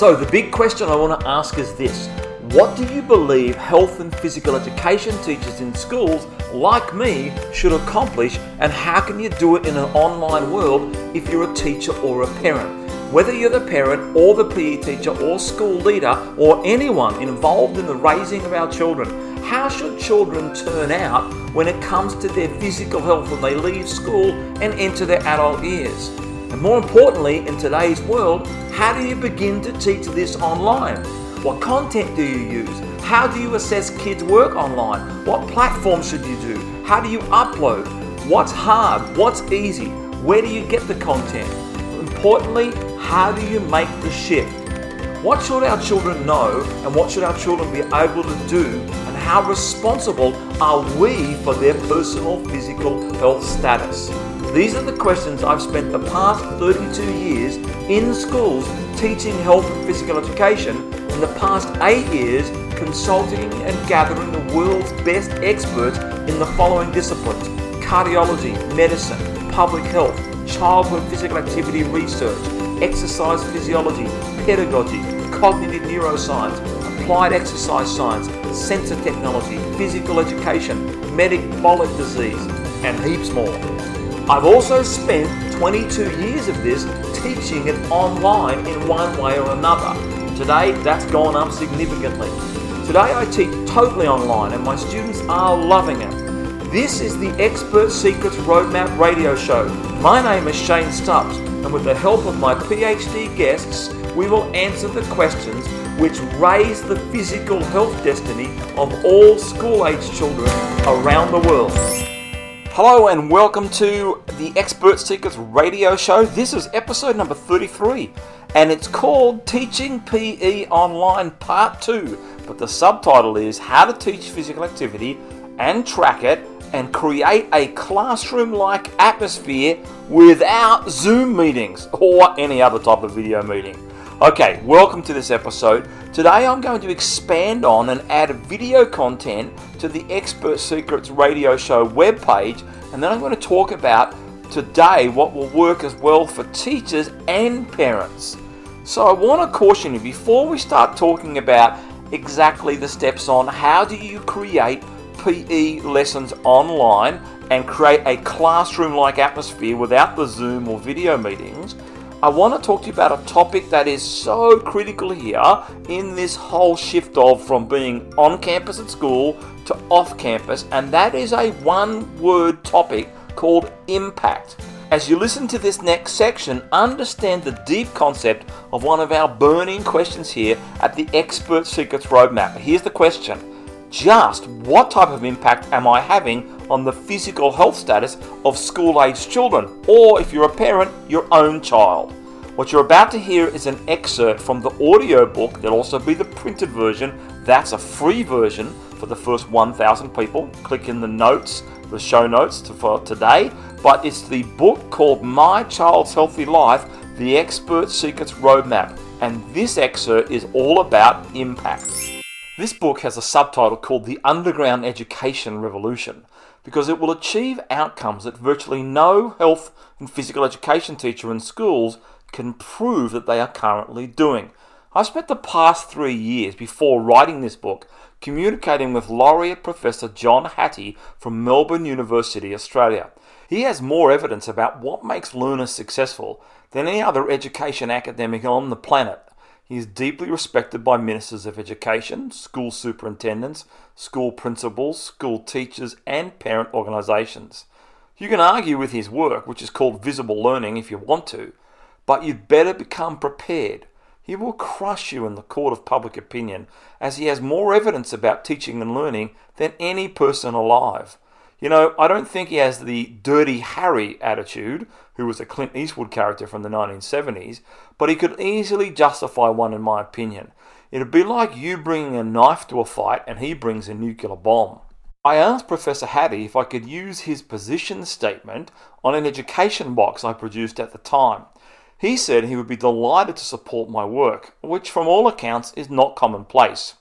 So, the big question I want to ask is this What do you believe health and physical education teachers in schools like me should accomplish, and how can you do it in an online world if you're a teacher or a parent? Whether you're the parent or the PE teacher or school leader or anyone involved in the raising of our children, how should children turn out when it comes to their physical health when they leave school and enter their adult years? And more importantly, in today's world, how do you begin to teach this online? What content do you use? How do you assess kids' work online? What platform should you do? How do you upload? What's hard? What's easy? Where do you get the content? Importantly, how do you make the shift? What should our children know and what should our children be able to do And how responsible are we for their personal physical health status? These are the questions I've spent the past 32 years in schools teaching health and physical education, and the past eight years consulting and gathering the world's best experts in the following disciplines cardiology, medicine, public health, childhood physical activity research, exercise physiology, pedagogy, cognitive neuroscience, applied exercise science, sensor technology, physical education, metabolic disease, and heaps more. I've also spent 22 years of this teaching it online in one way or another. Today, that's gone up significantly. Today, I teach totally online, and my students are loving it. This is the Expert Secrets Roadmap radio show. My name is Shane Stubbs, and with the help of my PhD guests, we will answer the questions which raise the physical health destiny of all school age children around the world. Hello and welcome to the Expert Secrets radio show. This is episode number 33 and it's called Teaching PE Online Part 2. But the subtitle is How to Teach Physical Activity and Track It and Create a Classroom like Atmosphere without Zoom meetings or any other type of video meeting. Okay, welcome to this episode. Today I'm going to expand on and add video content to the Expert Secrets radio show webpage, and then I'm going to talk about today what will work as well for teachers and parents. So I want to caution you before we start talking about exactly the steps on how do you create PE lessons online and create a classroom like atmosphere without the Zoom or video meetings. I want to talk to you about a topic that is so critical here in this whole shift of from being on campus at school to off campus, and that is a one word topic called impact. As you listen to this next section, understand the deep concept of one of our burning questions here at the Expert Secrets Roadmap. Here's the question Just what type of impact am I having on the physical health status of school aged children, or if you're a parent, your own child. What you're about to hear is an excerpt from the audio book. There'll also be the printed version. That's a free version for the first 1,000 people. Click in the notes, the show notes for today. But it's the book called My Child's Healthy Life The Expert Secrets Roadmap. And this excerpt is all about impact. This book has a subtitle called The Underground Education Revolution because it will achieve outcomes that virtually no health and physical education teacher in schools can prove that they are currently doing. I spent the past three years before writing this book communicating with laureate Professor John Hattie from Melbourne University, Australia. He has more evidence about what makes learners successful than any other education academic on the planet. He is deeply respected by ministers of education, school superintendents, school principals, school teachers, and parent organisations. You can argue with his work, which is called visible learning, if you want to, but you'd better become prepared. He will crush you in the court of public opinion, as he has more evidence about teaching and learning than any person alive. You know, I don't think he has the Dirty Harry attitude, who was a Clint Eastwood character from the 1970s, but he could easily justify one, in my opinion. It'd be like you bringing a knife to a fight and he brings a nuclear bomb. I asked Professor Hattie if I could use his position statement on an education box I produced at the time. He said he would be delighted to support my work, which from all accounts is not commonplace.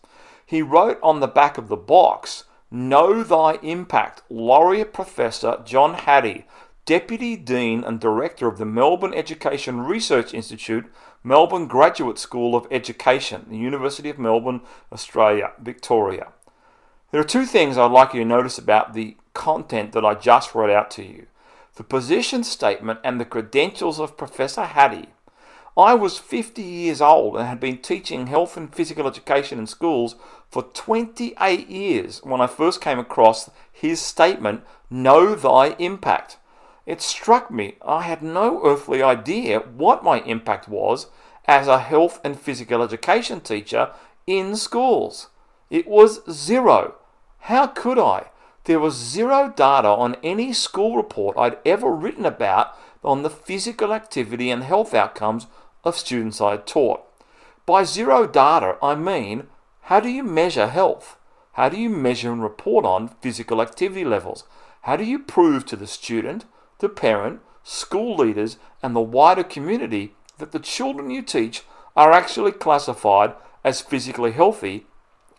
He wrote on the back of the box, Know Thy Impact, Laureate Professor John Hattie, Deputy Dean and Director of the Melbourne Education Research Institute Melbourne Graduate School of Education, the University of Melbourne, Australia, Victoria. There are two things I'd like you to notice about the content that I just read out to you the position statement and the credentials of Professor Hattie. I was 50 years old and had been teaching health and physical education in schools for 28 years when I first came across his statement, Know Thy Impact. It struck me I had no earthly idea what my impact was as a health and physical education teacher in schools. It was zero. How could I? There was zero data on any school report I'd ever written about on the physical activity and health outcomes of students I had taught. By zero data, I mean how do you measure health? How do you measure and report on physical activity levels? How do you prove to the student, the parent, school leaders, and the wider community that the children you teach are actually classified as physically healthy,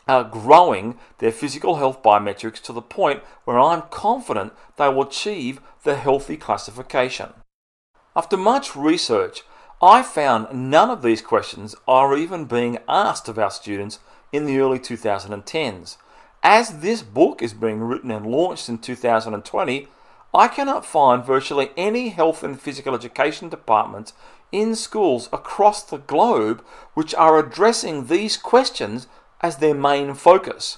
are growing their physical health biometrics to the point where I'm confident they will achieve the healthy classification. After much research, I found none of these questions are even being asked of our students in the early 2010s. As this book is being written and launched in 2020, I cannot find virtually any health and physical education departments in schools across the globe which are addressing these questions as their main focus.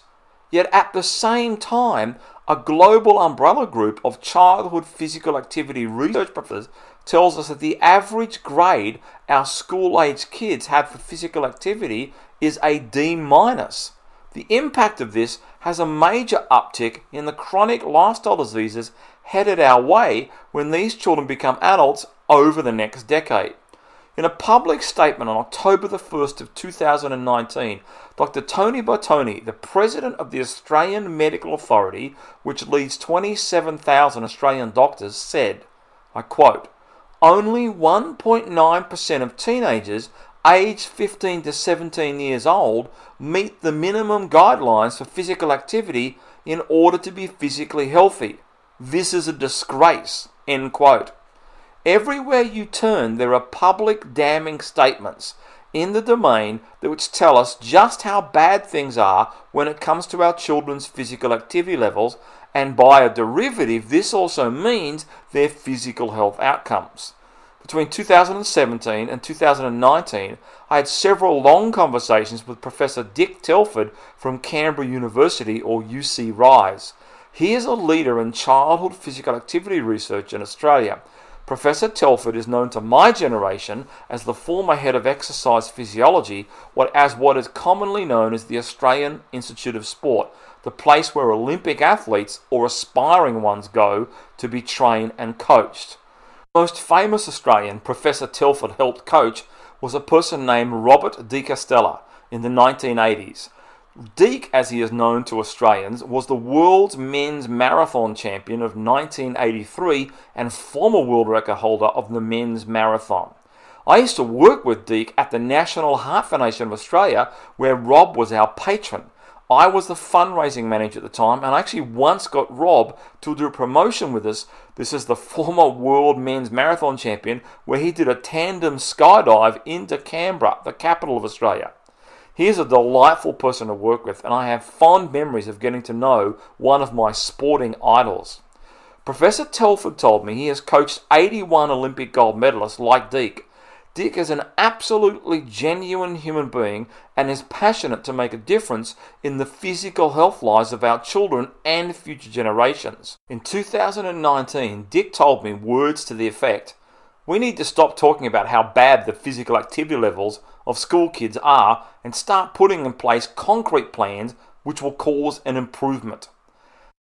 Yet at the same time, a global umbrella group of childhood physical activity research professors tells us that the average grade our school age kids have for physical activity is a D minus. The impact of this has a major uptick in the chronic lifestyle diseases headed our way when these children become adults over the next decade. In a public statement on October the 1st of 2019, Dr. Tony Bartone, the president of the Australian Medical Authority, which leads 27,000 Australian doctors, said, I quote, only 1.9% of teenagers aged 15 to 17 years old meet the minimum guidelines for physical activity in order to be physically healthy. This is a disgrace. End quote. Everywhere you turn, there are public damning statements in the domain that which tell us just how bad things are when it comes to our children's physical activity levels and by a derivative, this also means their physical health outcomes. Between 2017 and 2019, I had several long conversations with Professor Dick Telford from Canberra University or UC Rise. He is a leader in childhood physical activity research in Australia. Professor Telford is known to my generation as the former head of exercise physiology, what, as what is commonly known as the Australian Institute of Sport, the place where Olympic athletes or aspiring ones go to be trained and coached. The most famous Australian Professor Telford helped coach was a person named Robert De Castella in the 1980s. Deke, as he is known to Australians, was the world's men's marathon champion of 1983 and former world record holder of the men's marathon. I used to work with Deke at the National Heart Foundation of Australia, where Rob was our patron. I was the fundraising manager at the time, and I actually once got Rob to do a promotion with us. This is the former world men's marathon champion, where he did a tandem skydive into Canberra, the capital of Australia. He is a delightful person to work with, and I have fond memories of getting to know one of my sporting idols. Professor Telford told me he has coached 81 Olympic gold medalists like Deke, Dick is an absolutely genuine human being and is passionate to make a difference in the physical health lives of our children and future generations. In 2019, Dick told me words to the effect We need to stop talking about how bad the physical activity levels of school kids are and start putting in place concrete plans which will cause an improvement.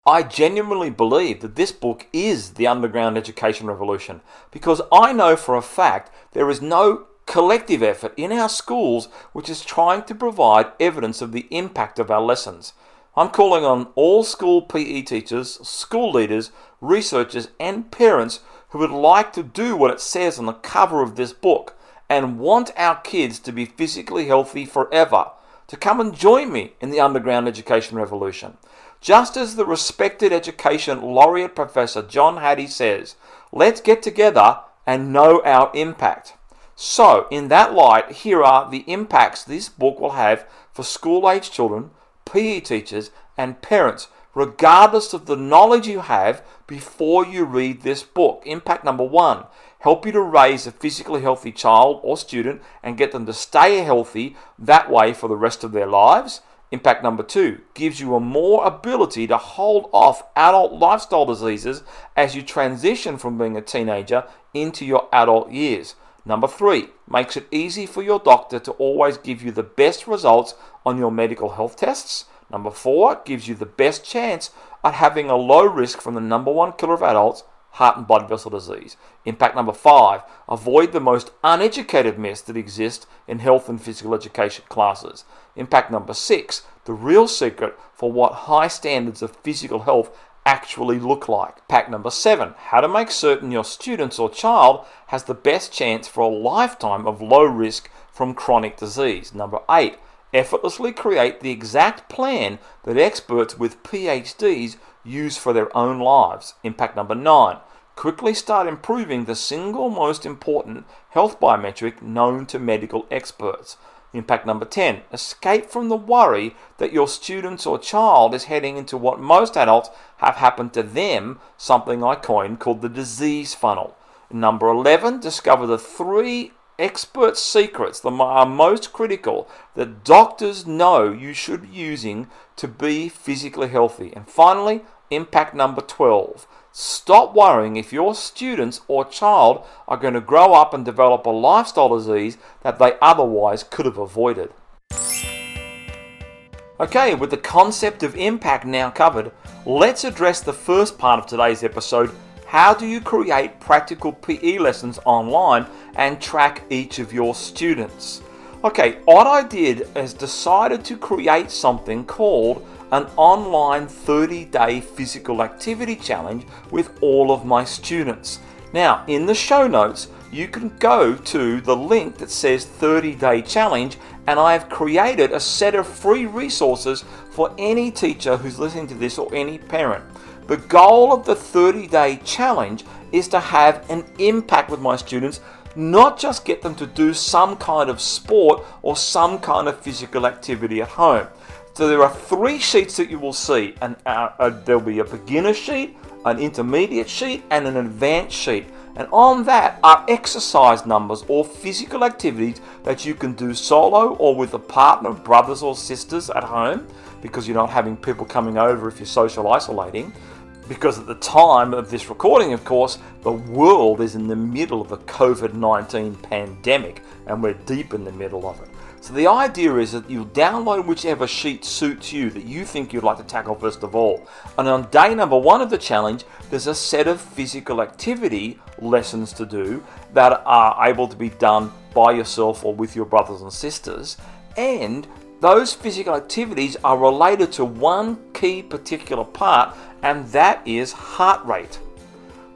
I genuinely believe that this book is the underground education revolution because I know for a fact there is no collective effort in our schools which is trying to provide evidence of the impact of our lessons. I'm calling on all school PE teachers, school leaders, researchers, and parents who would like to do what it says on the cover of this book and want our kids to be physically healthy forever to come and join me in the underground education revolution. Just as the respected education laureate professor John Hattie says, let's get together and know our impact. So, in that light, here are the impacts this book will have for school age children, PE teachers, and parents, regardless of the knowledge you have before you read this book. Impact number one help you to raise a physically healthy child or student and get them to stay healthy that way for the rest of their lives. Impact number two gives you a more ability to hold off adult lifestyle diseases as you transition from being a teenager into your adult years. Number three, makes it easy for your doctor to always give you the best results on your medical health tests. Number four, gives you the best chance at having a low risk from the number one killer of adults, heart and blood vessel disease. Impact number five, avoid the most uneducated mess that exists in health and physical education classes. Impact number six, the real secret for what high standards of physical health actually look like. Pack number seven how to make certain your students or child has the best chance for a lifetime of low risk from chronic disease. Number eight, effortlessly create the exact plan that experts with PhDs use for their own lives. Impact number nine, quickly start improving the single most important health biometric known to medical experts. Impact number 10 escape from the worry that your students or child is heading into what most adults have happened to them, something I coined called the disease funnel. Number 11 discover the three expert secrets that are most critical that doctors know you should be using to be physically healthy. And finally, impact number 12 Stop worrying if your students or child are going to grow up and develop a lifestyle disease that they otherwise could have avoided. Okay, with the concept of impact now covered, let's address the first part of today's episode how do you create practical PE lessons online and track each of your students? Okay, what I did is decided to create something called an online 30 day physical activity challenge with all of my students. Now, in the show notes, you can go to the link that says 30 day challenge, and I have created a set of free resources for any teacher who's listening to this or any parent. The goal of the 30 day challenge is to have an impact with my students, not just get them to do some kind of sport or some kind of physical activity at home. So there are three sheets that you will see, and uh, uh, there'll be a beginner sheet, an intermediate sheet, and an advanced sheet. And on that are exercise numbers or physical activities that you can do solo or with a partner, brothers or sisters at home, because you're not having people coming over if you're social isolating. Because at the time of this recording, of course, the world is in the middle of the COVID 19 pandemic, and we're deep in the middle of it. So the idea is that you'll download whichever sheet suits you that you think you'd like to tackle first of all. And on day number one of the challenge, there's a set of physical activity lessons to do that are able to be done by yourself or with your brothers and sisters. And those physical activities are related to one key particular part, and that is heart rate.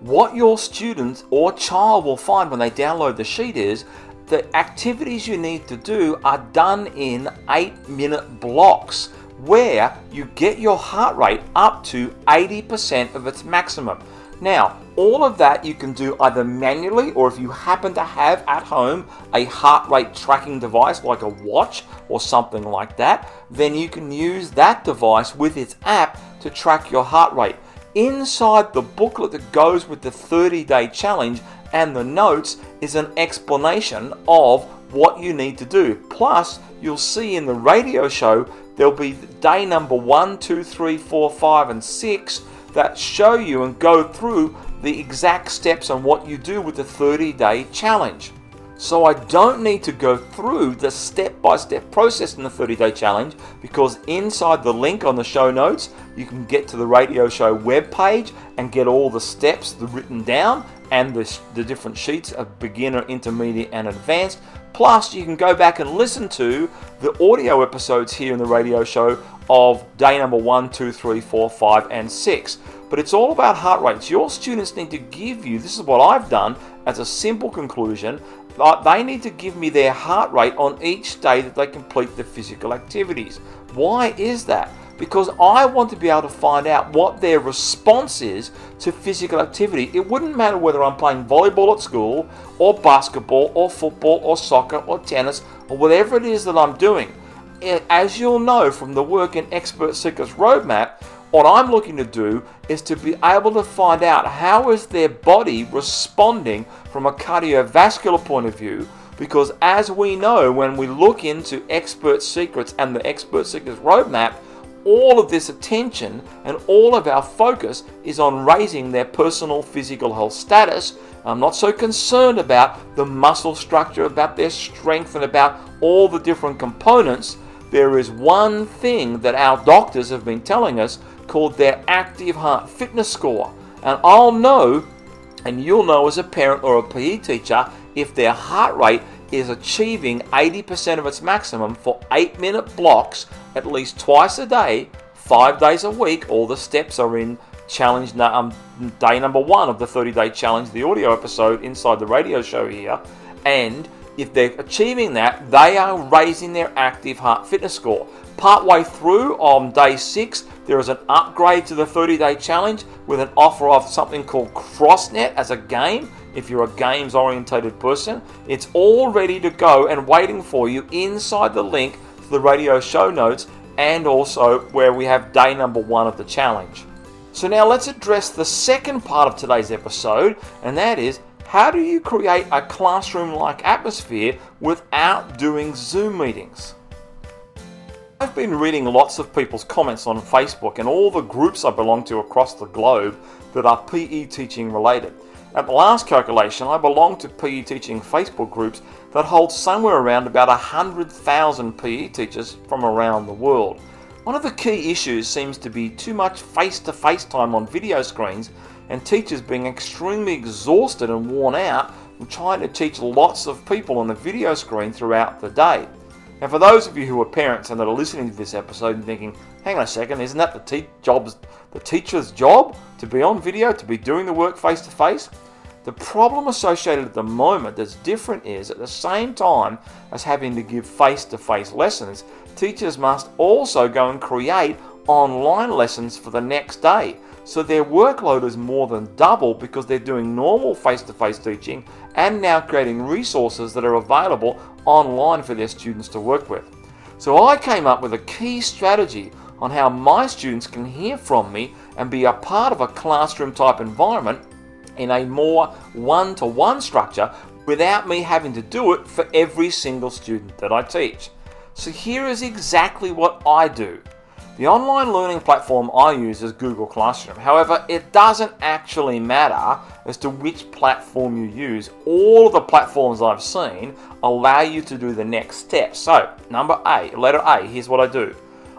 What your student or child will find when they download the sheet is the activities you need to do are done in eight minute blocks where you get your heart rate up to 80% of its maximum. Now, all of that you can do either manually or if you happen to have at home a heart rate tracking device like a watch or something like that, then you can use that device with its app to track your heart rate. Inside the booklet that goes with the 30 day challenge and the notes is an explanation of what you need to do. Plus, you'll see in the radio show there'll be day number one, two, three, four, five, and six that show you and go through the exact steps on what you do with the 30 day challenge. So I don't need to go through the step by step process in the 30 day challenge because inside the link on the show notes, you can get to the radio show webpage and get all the steps written down and the, the different sheets of beginner, intermediate, and advanced. Plus, you can go back and listen to the audio episodes here in the radio show of day number one, two, three, four, five, and six. But it's all about heart rates. Your students need to give you, this is what I've done as a simple conclusion, they need to give me their heart rate on each day that they complete the physical activities. Why is that? Because I want to be able to find out what their response is to physical activity. It wouldn't matter whether I'm playing volleyball at school, or basketball, or football, or soccer, or tennis, or whatever it is that I'm doing. As you'll know from the work in Expert Secrets Roadmap, what I'm looking to do is to be able to find out how is their body responding from a cardiovascular point of view because as we know when we look into expert secrets and the expert secrets roadmap all of this attention and all of our focus is on raising their personal physical health status i'm not so concerned about the muscle structure about their strength and about all the different components there is one thing that our doctors have been telling us called their Active Heart Fitness Score. And I'll know, and you'll know as a parent or a PE teacher, if their heart rate is achieving 80% of its maximum for 8 minute blocks at least twice a day, 5 days a week. All the steps are in challenge um, day number one of the 30 day challenge, the audio episode inside the radio show here. And if they're achieving that, they are raising their active heart fitness score. Partway through on day six, there is an upgrade to the 30 day challenge with an offer of something called CrossNet as a game. If you're a games orientated person, it's all ready to go and waiting for you inside the link the radio show notes and also where we have day number one of the challenge. So, now let's address the second part of today's episode, and that is how do you create a classroom like atmosphere without doing Zoom meetings? I've been reading lots of people's comments on Facebook and all the groups I belong to across the globe that are PE teaching related. At the last calculation, I belong to PE teaching Facebook groups that holds somewhere around about 100,000 PE teachers from around the world. One of the key issues seems to be too much face to face time on video screens and teachers being extremely exhausted and worn out from trying to teach lots of people on a video screen throughout the day. Now, for those of you who are parents and that are listening to this episode and thinking, hang on a second, isn't that the, te- job's, the teacher's job to be on video, to be doing the work face to face? The problem associated at the moment that's different is at the same time as having to give face to face lessons, teachers must also go and create online lessons for the next day. So their workload is more than double because they're doing normal face to face teaching and now creating resources that are available online for their students to work with. So I came up with a key strategy on how my students can hear from me and be a part of a classroom type environment in a more one to one structure without me having to do it for every single student that I teach. So here is exactly what I do. The online learning platform I use is Google Classroom. However, it doesn't actually matter as to which platform you use. All of the platforms I've seen allow you to do the next step. So, number A, letter A, here's what I do.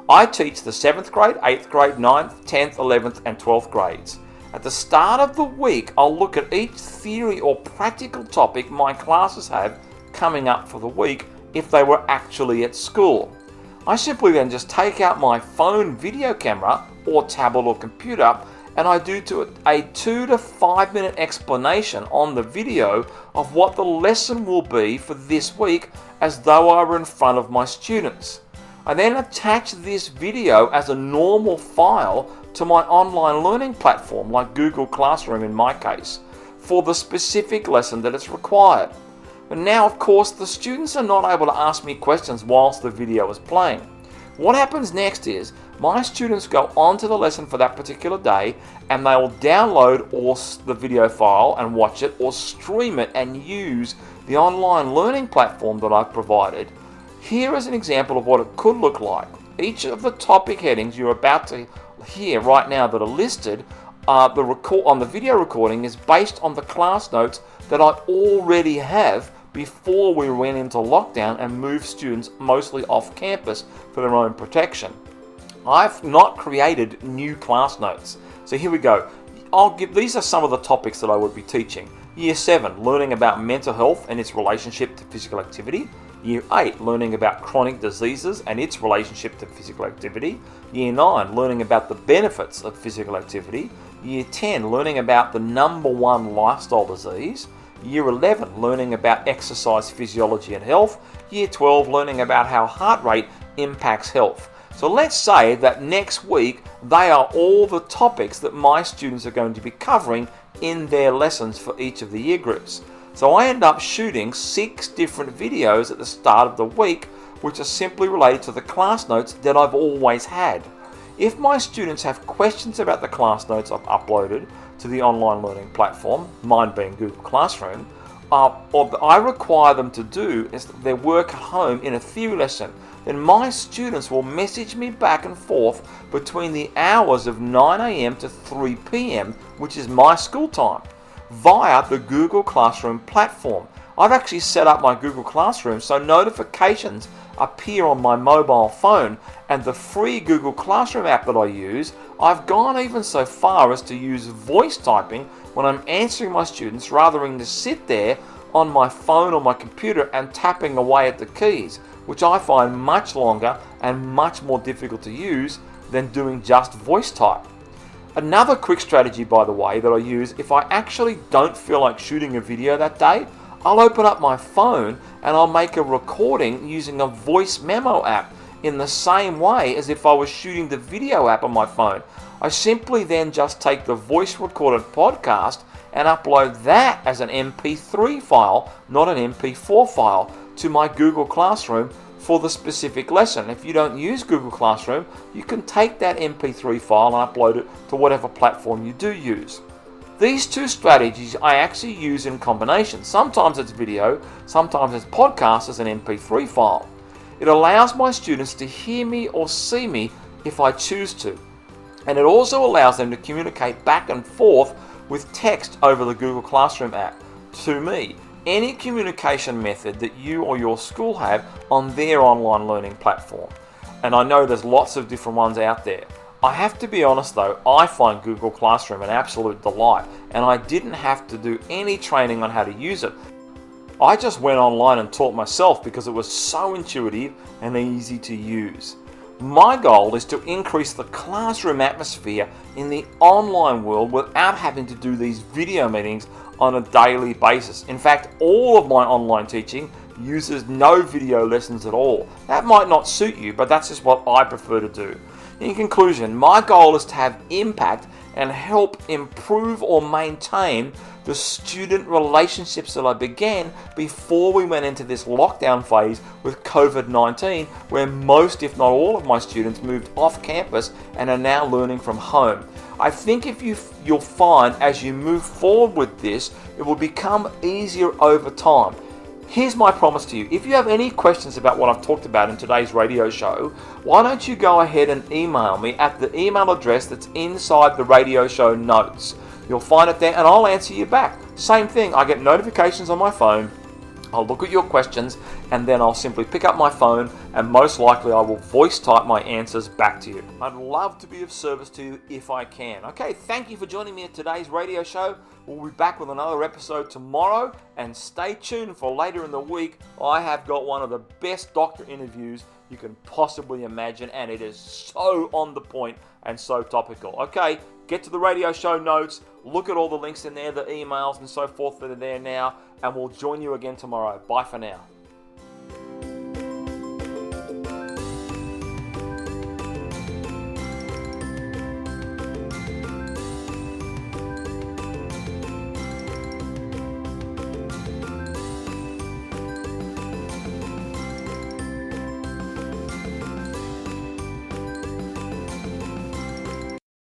I teach the 7th grade, 8th grade, 9th, 10th, 11th, and 12th grades. At the start of the week, I'll look at each theory or practical topic my classes have coming up for the week if they were actually at school. I simply then just take out my phone video camera or tablet or computer and I do to a two to five minute explanation on the video of what the lesson will be for this week as though I were in front of my students. I then attach this video as a normal file to my online learning platform like Google Classroom in my case for the specific lesson that it's required. And now, of course, the students are not able to ask me questions whilst the video is playing. What happens next is my students go onto the lesson for that particular day and they will download or the video file and watch it or stream it and use the online learning platform that I've provided. Here is an example of what it could look like. Each of the topic headings you're about to hear right now that are listed uh, the record on the video recording is based on the class notes that I already have before we went into lockdown and moved students mostly off campus for their own protection. I've not created new class notes. So here we go. I'll give these are some of the topics that I would be teaching. Year 7, learning about mental health and its relationship to physical activity. Year 8, learning about chronic diseases and its relationship to physical activity. Year 9, learning about the benefits of physical activity. Year 10, learning about the number one lifestyle disease. Year 11, learning about exercise physiology and health. Year 12, learning about how heart rate impacts health. So let's say that next week they are all the topics that my students are going to be covering in their lessons for each of the year groups. So I end up shooting six different videos at the start of the week, which are simply related to the class notes that I've always had. If my students have questions about the class notes I've uploaded to the online learning platform, mine being Google Classroom, uh, or I require them to do is their work at home in a theory lesson, then my students will message me back and forth between the hours of 9am to 3pm, which is my school time, via the Google Classroom platform. I've actually set up my Google Classroom so notifications appear on my mobile phone and the free Google Classroom app that I use, I've gone even so far as to use voice typing when I'm answering my students rather than to sit there on my phone or my computer and tapping away at the keys, which I find much longer and much more difficult to use than doing just voice type. Another quick strategy, by the way, that I use if I actually don't feel like shooting a video that day, I'll open up my phone and I'll make a recording using a voice memo app in the same way as if I was shooting the video app on my phone. I simply then just take the voice recorded podcast and upload that as an MP3 file, not an MP4 file, to my Google Classroom for the specific lesson. If you don't use Google Classroom, you can take that MP3 file and upload it to whatever platform you do use. These two strategies I actually use in combination. Sometimes it's video, sometimes it's podcast as an MP3 file. It allows my students to hear me or see me if I choose to. And it also allows them to communicate back and forth with text over the Google Classroom app to me. Any communication method that you or your school have on their online learning platform. And I know there's lots of different ones out there. I have to be honest though, I find Google Classroom an absolute delight, and I didn't have to do any training on how to use it. I just went online and taught myself because it was so intuitive and easy to use. My goal is to increase the classroom atmosphere in the online world without having to do these video meetings on a daily basis. In fact, all of my online teaching uses no video lessons at all. That might not suit you, but that's just what I prefer to do. In conclusion, my goal is to have impact and help improve or maintain the student relationships that I began before we went into this lockdown phase with COVID 19, where most, if not all, of my students moved off campus and are now learning from home. I think if you you'll find as you move forward with this, it will become easier over time. Here's my promise to you. If you have any questions about what I've talked about in today's radio show, why don't you go ahead and email me at the email address that's inside the radio show notes. You'll find it there and I'll answer you back. Same thing, I get notifications on my phone. I'll look at your questions and then I'll simply pick up my phone and most likely I will voice type my answers back to you. I'd love to be of service to you if I can. Okay, thank you for joining me at today's radio show. We'll be back with another episode tomorrow and stay tuned for later in the week. I have got one of the best doctor interviews you can possibly imagine, and it is so on the point and so topical. Okay, get to the radio show notes, look at all the links in there, the emails, and so forth that are there now, and we'll join you again tomorrow. Bye for now.